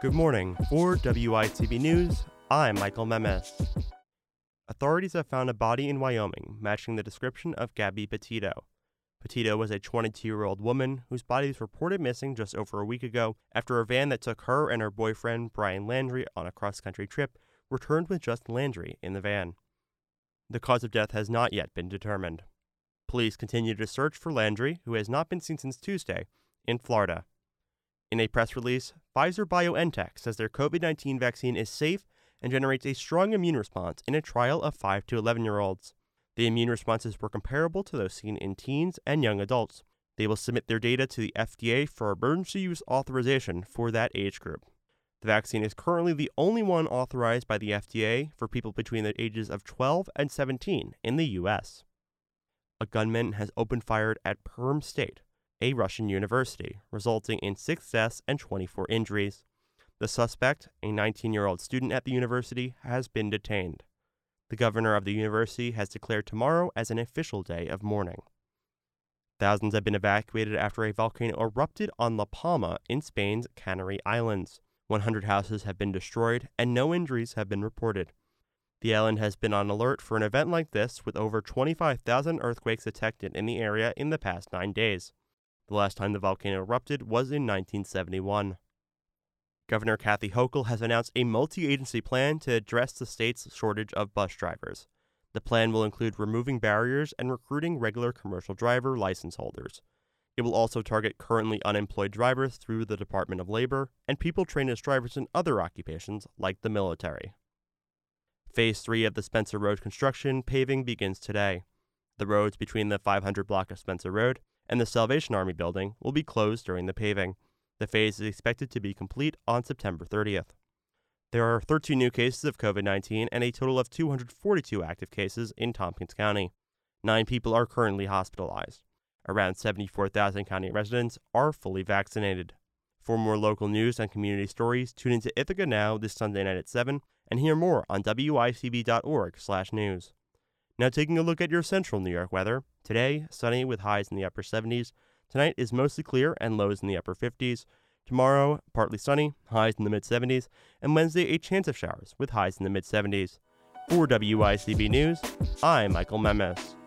Good morning. For WICB News, I'm Michael Memes. Authorities have found a body in Wyoming matching the description of Gabby Petito. Petito was a 22 year old woman whose body was reported missing just over a week ago after a van that took her and her boyfriend, Brian Laundrie, on a cross country trip returned with just Laundrie in the van. The cause of death has not yet been determined. Police continue to search for Laundrie, who has not been seen since Tuesday, in Florida. In a press release, Pfizer BioNTech says their COVID 19 vaccine is safe and generates a strong immune response in a trial of 5 to 11 year olds. The immune responses were comparable to those seen in teens and young adults. They will submit their data to the FDA for emergency use authorization for that age group. The vaccine is currently the only one authorized by the FDA for people between the ages of 12 and 17 in the U.S. A gunman has opened fire at Perm State, a Russian university, resulting in six deaths and 24 injuries. The suspect, a 19 year old student at the university, has been detained. The governor of the university has declared tomorrow as an official day of mourning. Thousands have been evacuated after a volcano erupted on La Palma in Spain's Canary Islands. 100 houses have been destroyed and no injuries have been reported. The island has been on alert for an event like this with over 25,000 earthquakes detected in the area in the past nine days. The last time the volcano erupted was in 1971. Governor Kathy Hochul has announced a multi agency plan to address the state's shortage of bus drivers. The plan will include removing barriers and recruiting regular commercial driver license holders. It will also target currently unemployed drivers through the Department of Labor and people trained as drivers in other occupations like the military. Phase 3 of the Spencer Road construction paving begins today. The roads between the 500 block of Spencer Road and the Salvation Army building will be closed during the paving. The phase is expected to be complete on September 30th. There are 13 new cases of COVID 19 and a total of 242 active cases in Tompkins County. Nine people are currently hospitalized. Around 74,000 county residents are fully vaccinated. For more local news and community stories, tune into Ithaca Now this Sunday night at 7 and hear more on wicb.org/news. Now taking a look at your central New York weather. Today, sunny with highs in the upper 70s. Tonight is mostly clear and lows in the upper 50s. Tomorrow, partly sunny, highs in the mid 70s, and Wednesday, a chance of showers with highs in the mid 70s. For WICB News, I'm Michael Memes.